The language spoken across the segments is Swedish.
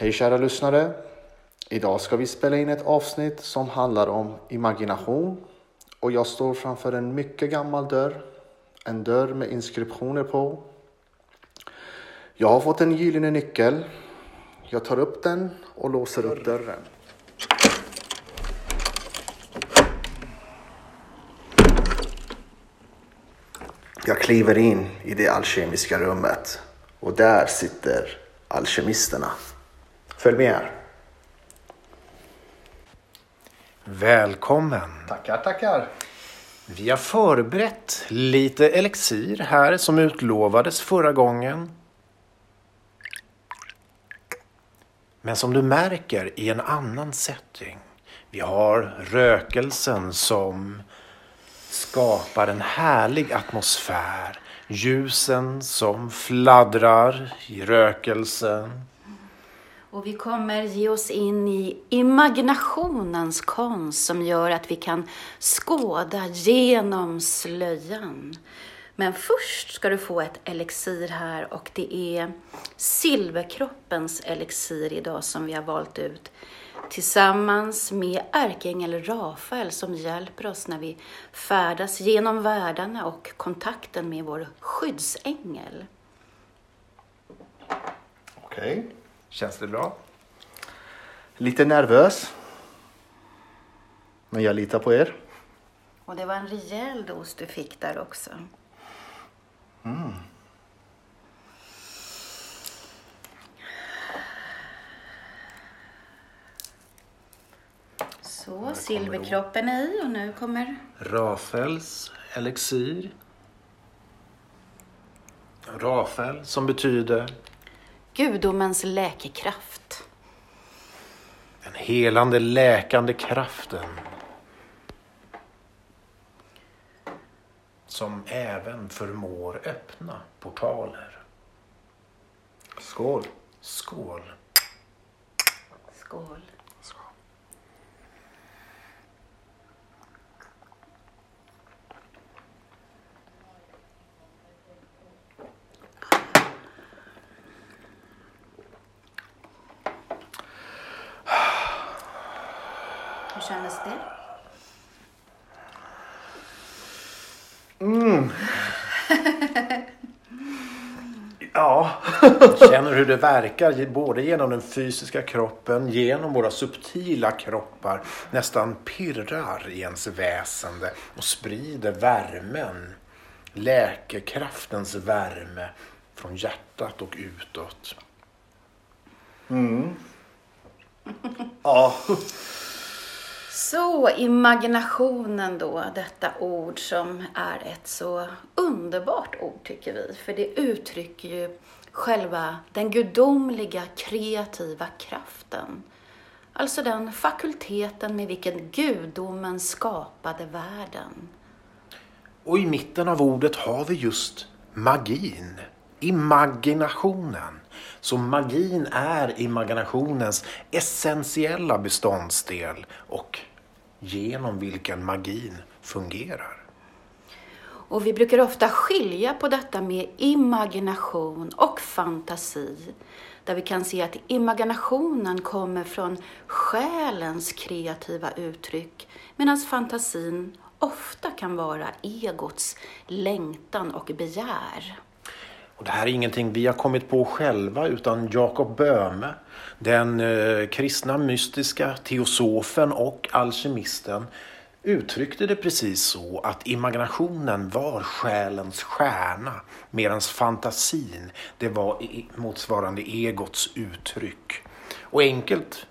Hej kära lyssnare! Idag ska vi spela in ett avsnitt som handlar om imagination och jag står framför en mycket gammal dörr. En dörr med inskriptioner på. Jag har fått en gyllene nyckel. Jag tar upp den och låser upp dörren. Jag kliver in i det alkemiska rummet och där sitter alkemisterna. Följ med här. Välkommen! Tackar, tackar. Vi har förberett lite elixir här som utlovades förra gången. Men som du märker i en annan setting. Vi har rökelsen som skapar en härlig atmosfär. Ljusen som fladdrar i rökelsen. Och vi kommer ge oss in i imaginationens konst som gör att vi kan skåda genom slöjan. Men först ska du få ett elixir här och det är silverkroppens elixir idag som vi har valt ut tillsammans med ärkeängel Rafael som hjälper oss när vi färdas genom världarna och kontakten med vår skyddsängel. Okej. Känns det bra? Lite nervös. Men jag litar på er. Och det var en rejäl dos du fick där också. Så, silverkroppen är i och nu kommer Rafaels elixir. Rafael som betyder gudomens läkekraft. den helande läkande kraften. Som även förmår öppna portaler. Skål. Skål! Skål. Hur kändes det? Ja. Känner hur det verkar både genom den fysiska kroppen, genom våra subtila kroppar. Nästan pirrar i ens väsende och sprider värmen. Läkekraftens värme från hjärtat och utåt. Ja. Så imaginationen då, detta ord som är ett så underbart ord tycker vi. För det uttrycker ju själva den gudomliga kreativa kraften. Alltså den fakulteten med vilken gudomen skapade världen. Och i mitten av ordet har vi just magin. Imaginationen. Så magin är imaginationens essentiella beståndsdel och genom vilken magin fungerar. Och vi brukar ofta skilja på detta med imagination och fantasi. Där vi kan se att imaginationen kommer från själens kreativa uttryck medan fantasin ofta kan vara egots längtan och begär. Och det här är ingenting vi har kommit på själva utan Jakob Böhme, den eh, kristna mystiska teosofen och alkemisten uttryckte det precis så att imaginationen var själens stjärna medan fantasin det var motsvarande egots uttryck. Och enkelt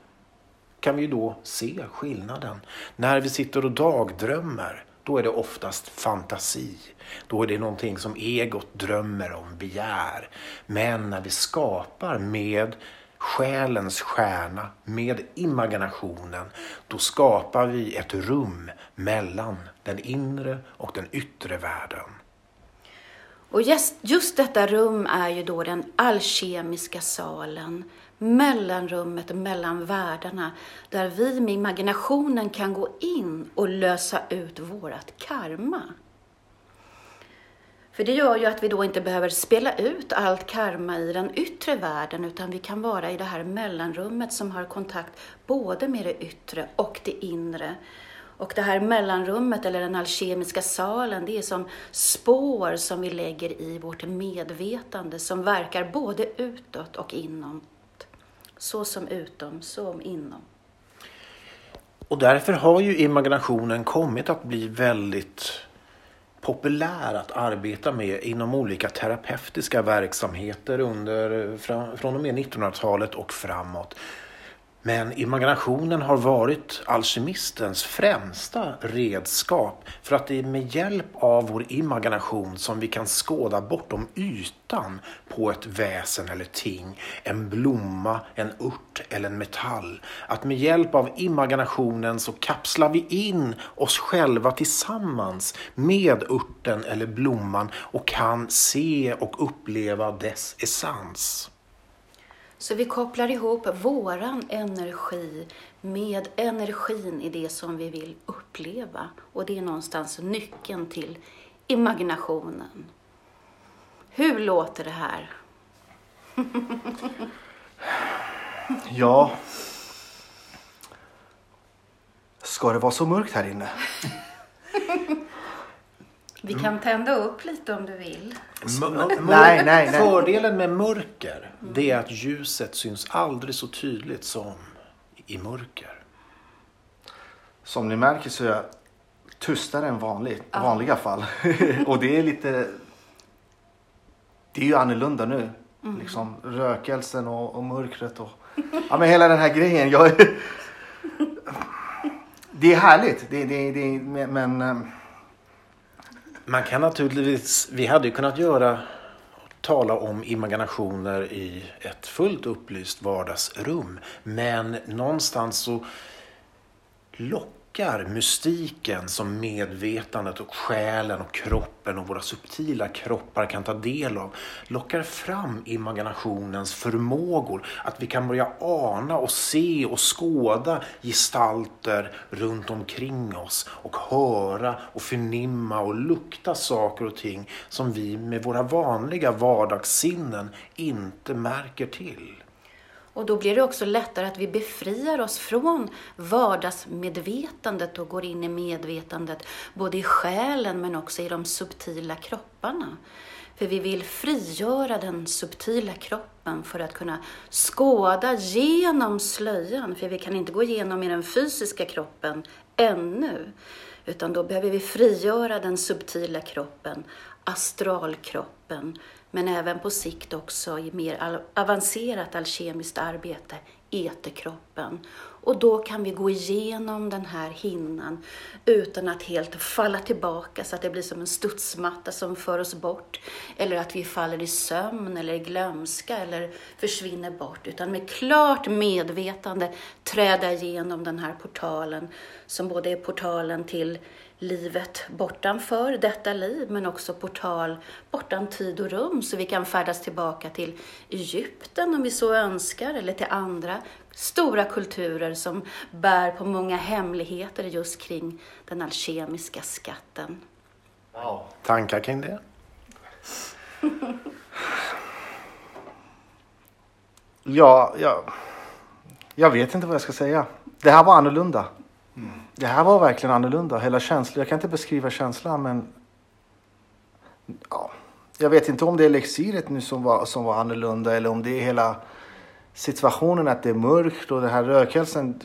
kan vi då se skillnaden. När vi sitter och dagdrömmer, då är det oftast fantasi. Då är det någonting som egot drömmer om, begär. Men när vi skapar med själens stjärna, med imaginationen, då skapar vi ett rum mellan den inre och den yttre världen. Och just, just detta rum är ju då den alkemiska salen, mellanrummet mellan världarna, där vi med imaginationen kan gå in och lösa ut vårat karma. För det gör ju att vi då inte behöver spela ut allt karma i den yttre världen utan vi kan vara i det här mellanrummet som har kontakt både med det yttre och det inre. Och det här mellanrummet eller den alkemiska salen, det är som spår som vi lägger i vårt medvetande som verkar både utåt och inom. Så som utom, som inom. Och därför har ju imaginationen kommit att bli väldigt populär att arbeta med inom olika terapeutiska verksamheter under, från och med 1900-talet och framåt. Men imaginationen har varit alkemistens främsta redskap för att det är med hjälp av vår imagination som vi kan skåda bortom ytan på ett väsen eller ting, en blomma, en urt eller en metall. Att med hjälp av imaginationen så kapslar vi in oss själva tillsammans med urten eller blomman och kan se och uppleva dess essens. Så vi kopplar ihop våran energi med energin i det som vi vill uppleva. Och det är någonstans nyckeln till imaginationen. Hur låter det här? ja... Ska det vara så mörkt här inne? Vi kan tända upp lite om du vill. nej, nej, nej. Fördelen med mörker det är att ljuset syns aldrig så tydligt som i mörker. Som ni märker så är jag tystare än vanligt, i vanliga fall. och det är lite... Det är ju annorlunda nu. Mm. Liksom rökelsen och, och, mörkret och... Ja men hela den här grejen. Jag... det är härligt. Det, det, det, men... Man kan naturligtvis, vi hade ju kunnat göra tala om imaginationer i ett fullt upplyst vardagsrum. Men någonstans så lockar lockar mystiken som medvetandet och själen och kroppen och våra subtila kroppar kan ta del av lockar fram imaginationens förmågor. Att vi kan börja ana och se och skåda gestalter runt omkring oss och höra och förnimma och lukta saker och ting som vi med våra vanliga vardagssinnen inte märker till. Och då blir det också lättare att vi befriar oss från vardagsmedvetandet och går in i medvetandet både i själen men också i de subtila kropparna. För vi vill frigöra den subtila kroppen för att kunna skåda genom slöjan. För vi kan inte gå igenom i den fysiska kroppen ännu. Utan då behöver vi frigöra den subtila kroppen, astralkroppen, men även på sikt också i mer avancerat alkemiskt arbete, eterkroppen. Och då kan vi gå igenom den här hinnan utan att helt falla tillbaka så att det blir som en studsmatta som för oss bort. Eller att vi faller i sömn eller i glömska eller försvinner bort. Utan med klart medvetande träda igenom den här portalen som både är portalen till livet bortanför detta liv, men också portal bortom tid och rum, så vi kan färdas tillbaka till Egypten om vi så önskar, eller till andra stora kulturer som bär på många hemligheter just kring den alkemiska skatten. Wow. Tankar kring det? ja, ja, jag vet inte vad jag ska säga. Det här var annorlunda. Det här var verkligen annorlunda. Hela känslan. Jag kan inte beskriva känslan men ja, jag vet inte om det är lexiret nu som var, som var annorlunda eller om det är hela situationen att det är mörkt och den här rökelsen.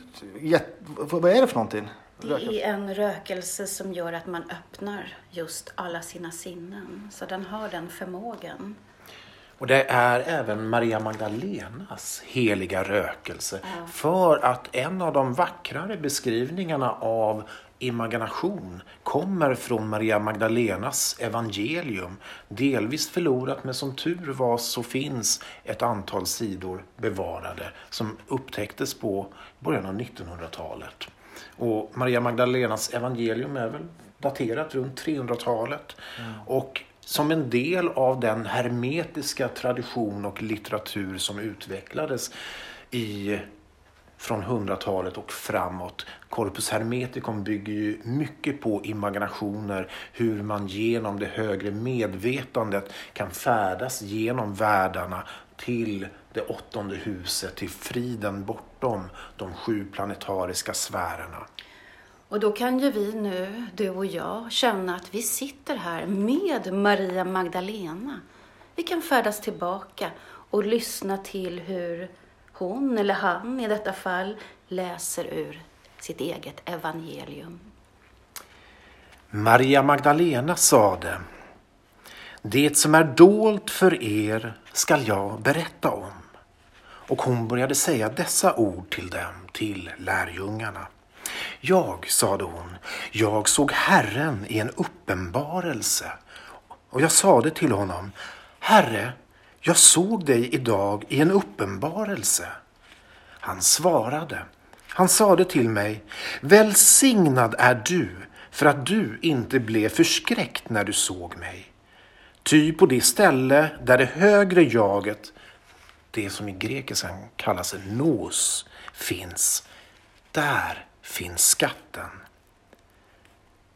Vad är det för någonting? Det är en rökelse som gör att man öppnar just alla sina sinnen. Så den har den förmågan. Och det är även Maria Magdalenas heliga rökelse. Ja. För att en av de vackrare beskrivningarna av imagination kommer från Maria Magdalenas evangelium. Delvis förlorat men som tur var så finns ett antal sidor bevarade som upptäcktes på början av 1900-talet. Och Maria Magdalenas evangelium är väl daterat runt 300-talet. Mm. Och som en del av den hermetiska tradition och litteratur som utvecklades i från 100-talet och framåt. Corpus Hermeticum bygger ju mycket på imaginationer, hur man genom det högre medvetandet kan färdas genom världarna till det åttonde huset, till friden bortom de sju planetariska sfärerna. Och då kan ju vi nu, du och jag, känna att vi sitter här med Maria Magdalena. Vi kan färdas tillbaka och lyssna till hur hon, eller han i detta fall, läser ur sitt eget evangelium. Maria Magdalena sade Det som är dolt för er skall jag berätta om. Och hon började säga dessa ord till dem, till lärjungarna. Jag, sade hon, jag såg Herren i en uppenbarelse. Och jag sade till honom, Herre, jag såg dig idag i en uppenbarelse. Han svarade, han sade till mig, välsignad är du för att du inte blev förskräckt när du såg mig. Ty på det ställe där det högre jaget, det som i grekiskan kallas nos, finns, där finns skatten.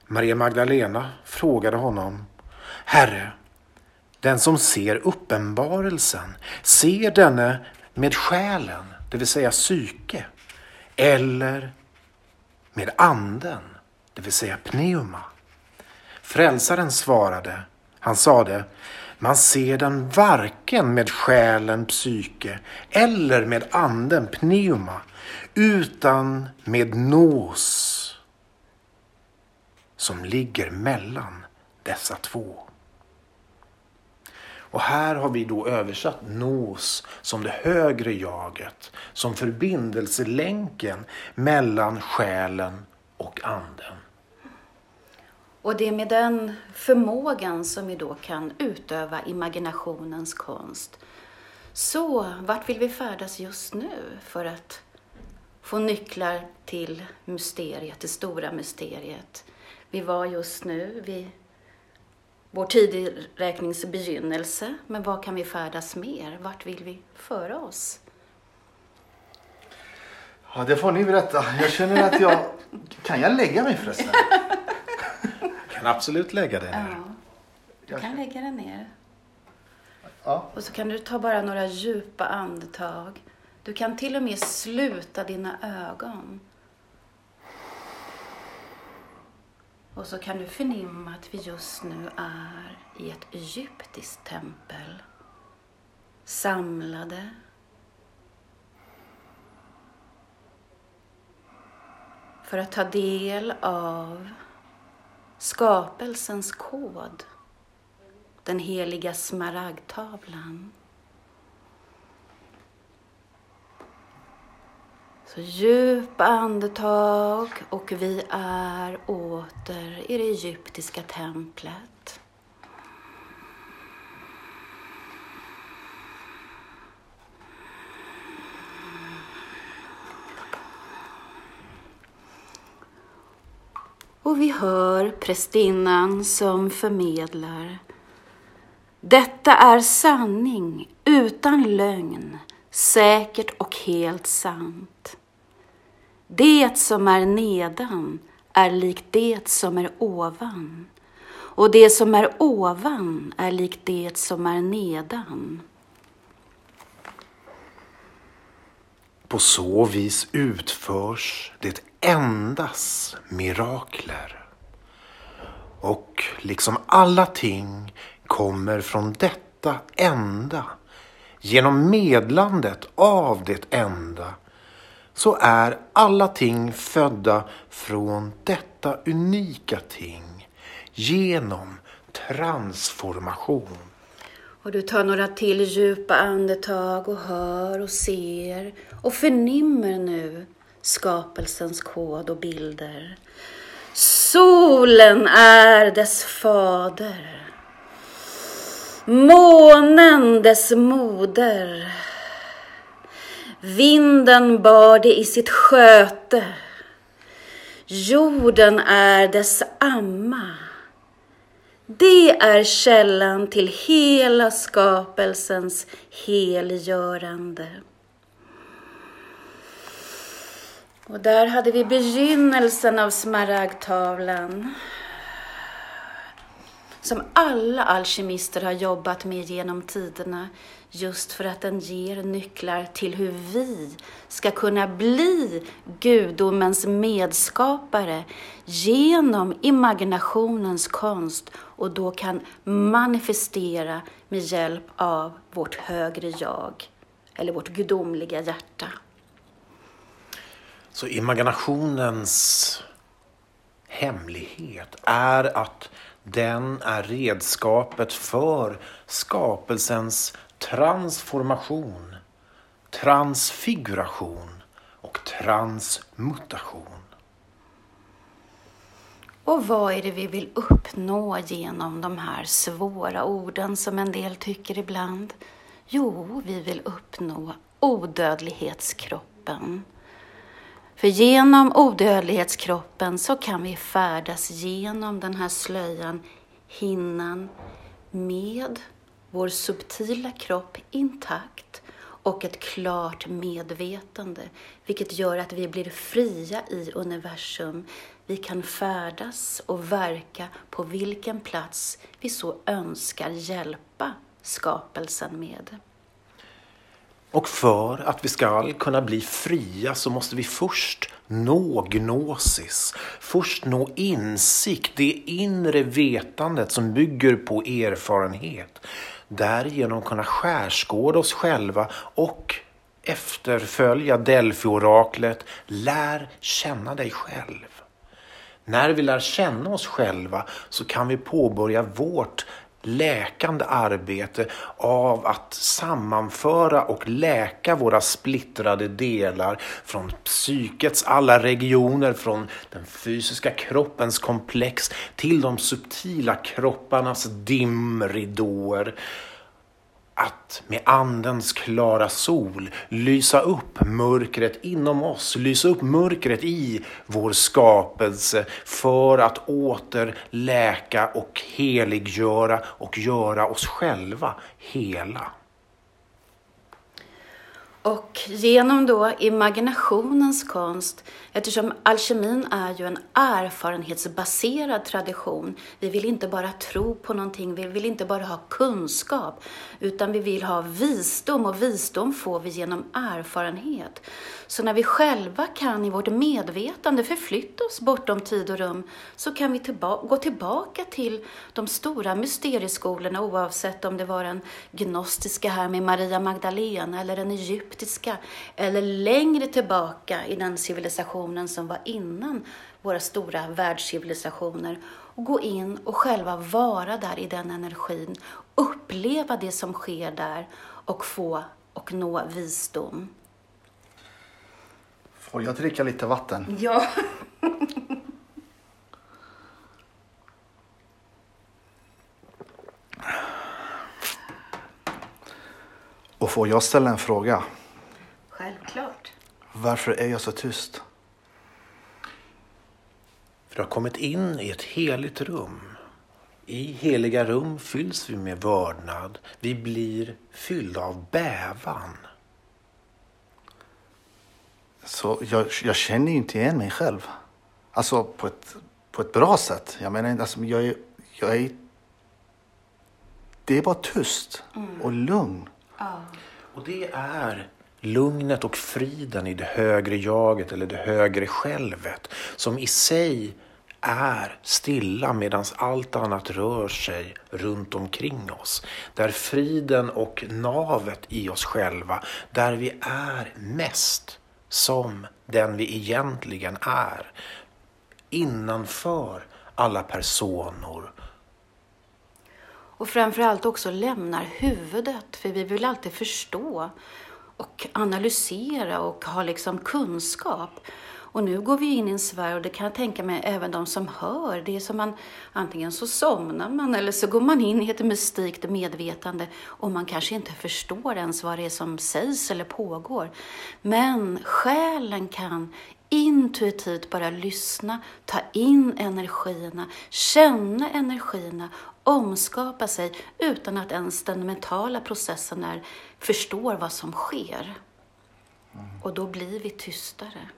Maria Magdalena frågade honom, Herre, den som ser uppenbarelsen, ser denne med själen, det vill säga psyke, eller med anden, det vill säga pneuma. Frälsaren svarade, han sade, man ser den varken med själen, psyke, eller med anden, pneuma, utan med nås som ligger mellan dessa två. Och här har vi då översatt nos som det högre jaget, som förbindelselänken mellan själen och anden. Och det är med den förmågan som vi då kan utöva imaginationens konst. Så vart vill vi färdas just nu för att få nycklar till mysteriet, det stora mysteriet? Vi var just nu vid vår tideräknings begynnelse, men vad kan vi färdas mer? Vart vill vi föra oss? Ja, det får ni berätta. Jag känner att jag... Kan jag lägga mig förresten? kan absolut lägga dig ner. Ja, du kan lägga dig ner. Ja. Och så kan du ta bara några djupa andetag. Du kan till och med sluta dina ögon. Och så kan du förnimma att vi just nu är i ett egyptiskt tempel. Samlade. För att ta del av skapelsens kod. Den heliga smaragdtavlan. Så djupa andetag och vi är åter i det egyptiska templet. Och vi hör prästinnan som förmedlar. Detta är sanning utan lögn, säkert och helt sant. Det som är nedan är likt det som är ovan, och det som är ovan är likt det som är nedan. På så vis utförs det endas mirakler. Och liksom alla ting kommer från detta enda, genom medlandet av det enda, så är alla ting födda från detta unika ting genom transformation. Och du tar några till djupa andetag och hör och ser och förnimmer nu skapelsens kod och bilder. Solen är dess fader. Månen dess moder. Vinden bar det i sitt sköte. Jorden är dess amma. Det är källan till hela skapelsens helgörande. Och där hade vi begynnelsen av smaragdtavlan. Som alla alkemister har jobbat med genom tiderna. Just för att den ger nycklar till hur vi ska kunna bli gudomens medskapare genom imaginationens konst och då kan manifestera med hjälp av vårt högre jag eller vårt gudomliga hjärta. Så imaginationens hemlighet är att den är redskapet för skapelsens transformation, transfiguration och transmutation. Och vad är det vi vill uppnå genom de här svåra orden som en del tycker ibland? Jo, vi vill uppnå odödlighetskroppen. För genom odödlighetskroppen så kan vi färdas genom den här slöjan, hinnan, med vår subtila kropp intakt och ett klart medvetande, vilket gör att vi blir fria i universum. Vi kan färdas och verka på vilken plats vi så önskar hjälpa skapelsen med. Och för att vi ska kunna bli fria så måste vi först nå gnosis. Först nå insikt, det inre vetandet som bygger på erfarenhet. Därigenom kunna skärskåda oss själva och efterfölja Delphi-oraklet. Lär känna dig själv. När vi lär känna oss själva så kan vi påbörja vårt läkande arbete av att sammanföra och läka våra splittrade delar från psykets alla regioner, från den fysiska kroppens komplex till de subtila kropparnas dimridåer att med Andens klara sol lysa upp mörkret inom oss, lysa upp mörkret i vår skapelse för att åter läka och heliggöra och göra oss själva hela. Och genom då imaginationens konst, eftersom alkemin är ju en erfarenhetsbaserad tradition. Vi vill inte bara tro på någonting, vi vill inte bara ha kunskap, utan vi vill ha visdom och visdom får vi genom erfarenhet. Så när vi själva kan i vårt medvetande förflytta oss bortom tid och rum så kan vi tillba gå tillbaka till de stora mysterieskolorna oavsett om det var den gnostiska här med Maria Magdalena eller den egyptiska eller längre tillbaka i den civilisationen som var innan våra stora världscivilisationer och gå in och själva vara där i den energin, uppleva det som sker där och få och nå visdom. Får jag dricka lite vatten? Ja. Och får jag ställa en fråga? Varför är jag så tyst? För du har kommit in i ett heligt rum. I heliga rum fylls vi med vördnad. Vi blir fyllda av bävan. Så jag, jag känner ju inte igen mig själv. Alltså på ett, på ett bra sätt. Jag menar, alltså, jag, är, jag är... Det är bara tyst och lugn. Och det är lugnet och friden i det högre jaget eller det högre självet som i sig är stilla medan allt annat rör sig runt omkring oss. Där friden och navet i oss själva, där vi är mest som den vi egentligen är. Innanför alla personer. Och framförallt också lämnar huvudet, för vi vill alltid förstå och analysera och ha liksom kunskap. Och nu går vi in i en sfär och det kan jag tänka mig även de som hör. Det är som man, antingen så somnar man eller så går man in i ett mystikt medvetande och man kanske inte förstår ens vad det är som sägs eller pågår. Men själen kan intuitivt bara lyssna, ta in energierna, känna energierna, omskapa sig utan att ens den mentala processen är, förstår vad som sker. Och då blir vi tystare.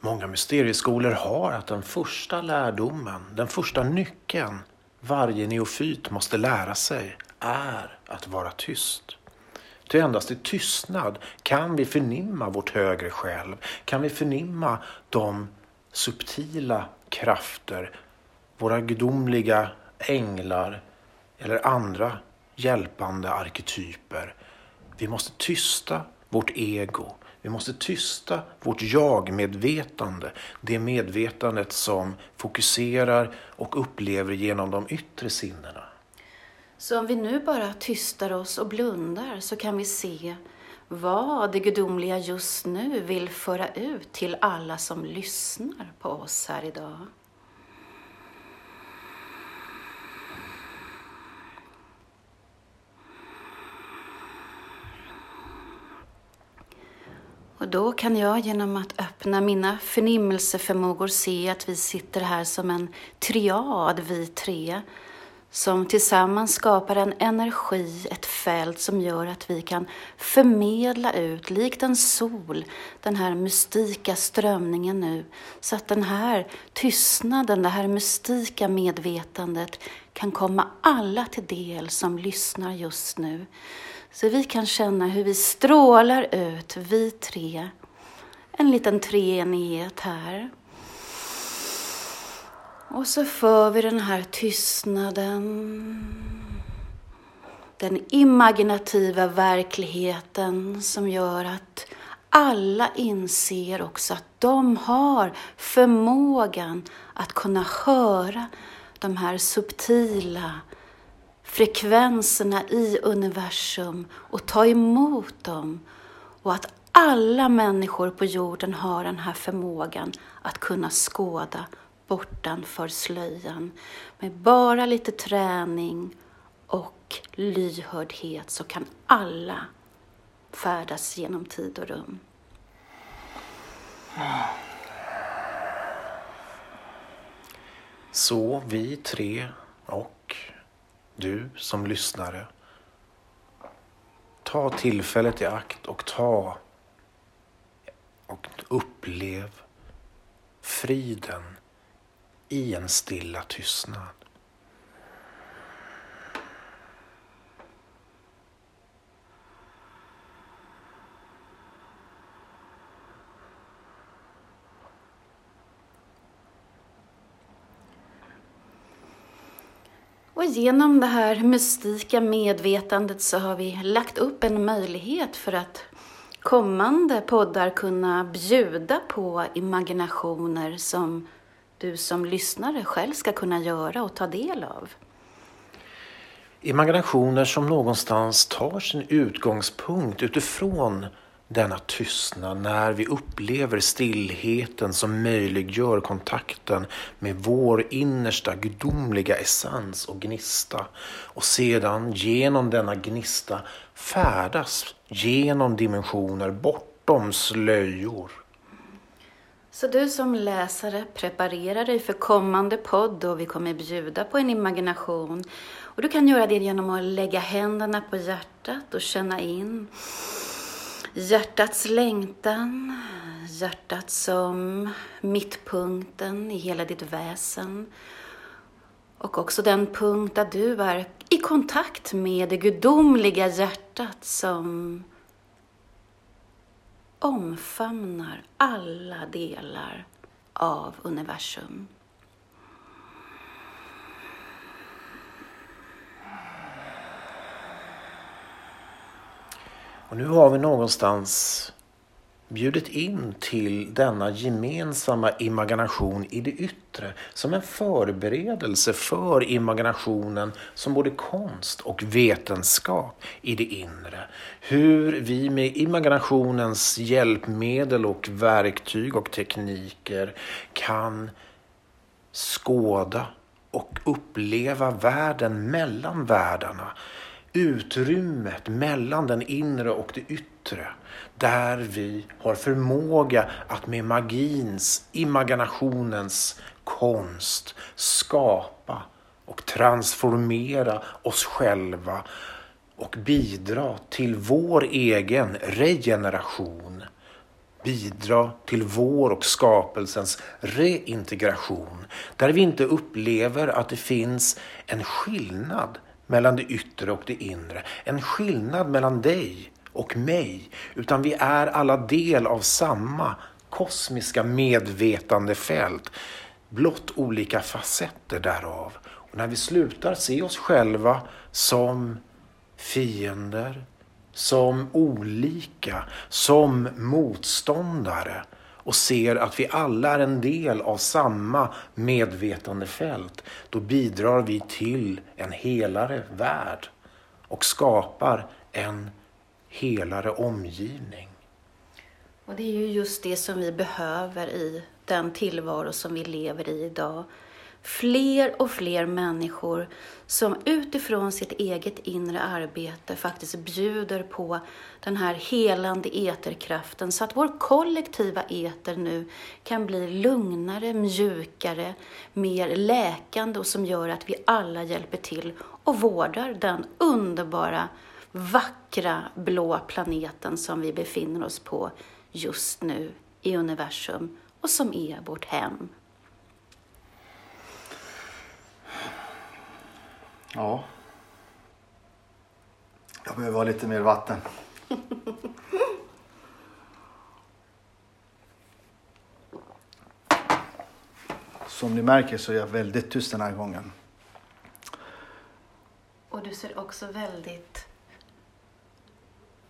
Många mysterieskolor har att den första lärdomen, den första nyckeln varje neofyt måste lära sig är att vara tyst. Ty endast i tystnad kan vi förnimma vårt högre själv, kan vi förnimma de subtila krafter, våra gudomliga änglar eller andra hjälpande arketyper. Vi måste tysta vårt ego. Vi måste tysta vårt jag-medvetande. Det medvetandet som fokuserar och upplever genom de yttre sinnena. Så om vi nu bara tystar oss och blundar så kan vi se vad det gudomliga just nu vill föra ut till alla som lyssnar på oss här idag. Och då kan jag genom att öppna mina förnimmelseförmågor se att vi sitter här som en triad, vi tre, som tillsammans skapar en energi, ett fält som gör att vi kan förmedla ut, likt en sol, den här mystika strömningen nu. Så att den här tystnaden, det här mystika medvetandet kan komma alla till del som lyssnar just nu. Så vi kan känna hur vi strålar ut, vi tre. En liten treenighet här. Och så för vi den här tystnaden, den imaginativa verkligheten som gör att alla inser också att de har förmågan att kunna höra de här subtila frekvenserna i universum och ta emot dem. Och att alla människor på jorden har den här förmågan att kunna skåda bortanför slöjan. Med bara lite träning och lyhördhet så kan alla färdas genom tid och rum. Så vi tre och du som lyssnare, ta tillfället i akt och ta och upplev friden i en stilla tystnad. Och genom det här mystika medvetandet så har vi lagt upp en möjlighet för att kommande poddar kunna bjuda på imaginationer som du som lyssnare själv ska kunna göra och ta del av. Imaginationer som någonstans tar sin utgångspunkt utifrån denna tystnad när vi upplever stillheten som möjliggör kontakten med vår innersta gudomliga essens och gnista och sedan genom denna gnista färdas genom dimensioner bortom slöjor. Så du som läsare, preparerar dig för kommande podd och vi kommer bjuda på en imagination. Och du kan göra det genom att lägga händerna på hjärtat och känna in Hjärtats längtan, hjärtat som mittpunkten i hela ditt väsen. Och också den punkt där du är i kontakt med det gudomliga hjärtat som omfamnar alla delar av universum. Och nu har vi någonstans bjudit in till denna gemensamma imagination i det yttre som en förberedelse för imaginationen som både konst och vetenskap i det inre. Hur vi med imaginationens hjälpmedel och verktyg och tekniker kan skåda och uppleva världen mellan världarna utrymmet mellan den inre och det yttre. Där vi har förmåga att med magins, imaginationens konst skapa och transformera oss själva och bidra till vår egen regeneration. bidra till vår och skapelsens reintegration. Där vi inte upplever att det finns en skillnad mellan det yttre och det inre. En skillnad mellan dig och mig. Utan vi är alla del av samma kosmiska medvetandefält. Blott olika facetter därav. Och när vi slutar se oss själva som fiender, som olika, som motståndare och ser att vi alla är en del av samma medvetandefält, då bidrar vi till en helare värld och skapar en helare omgivning. Och det är ju just det som vi behöver i den tillvaro som vi lever i idag fler och fler människor som utifrån sitt eget inre arbete faktiskt bjuder på den här helande eterkraften så att vår kollektiva eter nu kan bli lugnare, mjukare, mer läkande och som gör att vi alla hjälper till och vårdar den underbara, vackra blå planeten som vi befinner oss på just nu i universum och som är vårt hem. Ja. Jag behöver ha lite mer vatten. Som ni märker så är jag väldigt tyst den här gången. Och du ser också väldigt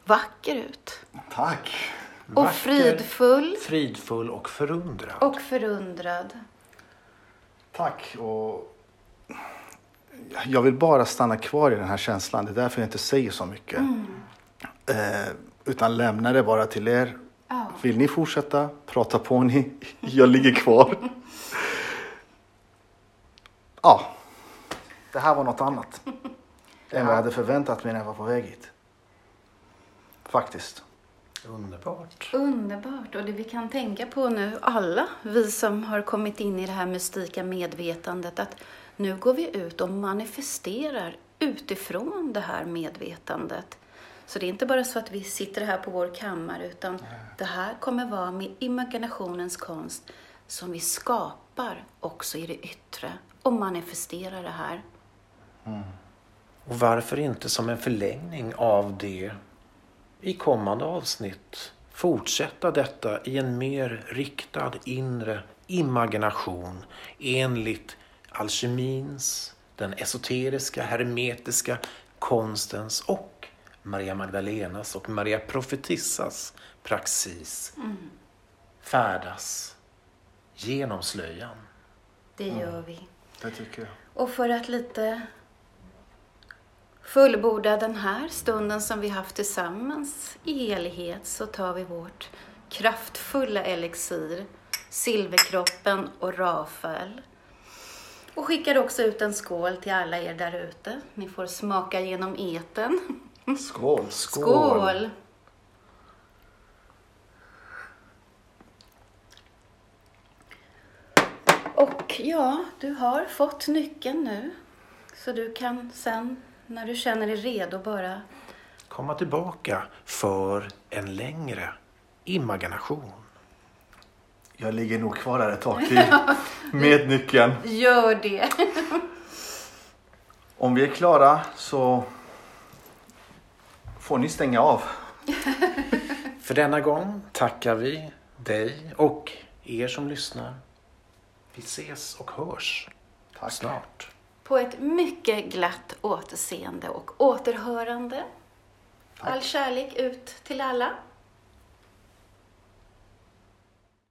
vacker ut. Tack. Och Vacker, fridfull. Fridfull och förundrad. Och förundrad. Tack. Och jag vill bara stanna kvar i den här känslan. Det är därför jag inte säger så mycket. Eh, utan lämnar det bara till er. Ja. Vill ni fortsätta? Prata på ni. Jag ligger kvar. Ja. Det här var något annat. Än vad jag hade förväntat mig när jag var på väg hit. Faktiskt. Underbart. Underbart. Och det vi kan tänka på nu, alla vi som har kommit in i det här mystika medvetandet, att nu går vi ut och manifesterar utifrån det här medvetandet. Så det är inte bara så att vi sitter här på vår kammare, utan det här kommer vara med imaginationens konst som vi skapar också i det yttre och manifesterar det här. Och varför inte som en förlängning av det i kommande avsnitt fortsätta detta i en mer riktad inre imagination enligt alkemins, den esoteriska, hermetiska konstens och Maria Magdalenas och Maria Profetissas praxis färdas genom slöjan. Det gör vi. Det tycker jag. Och för att lite fullborda den här stunden som vi haft tillsammans i helighet så tar vi vårt kraftfulla elixir, silverkroppen och Rafael. Och skickar också ut en skål till alla er där ute. Ni får smaka genom eten. Skål. Skål! Och ja, du har fått nyckeln nu. Så du kan sen, när du känner dig redo, bara Komma tillbaka för en längre imagination. Jag ligger nog kvar här ett tag till. Med nyckeln. gör det. Om vi är klara så får ni stänga av. För denna gång tackar vi dig och er som lyssnar. Vi ses och hörs Tack. snart. På ett mycket glatt återseende och återhörande. All kärlek ut till alla.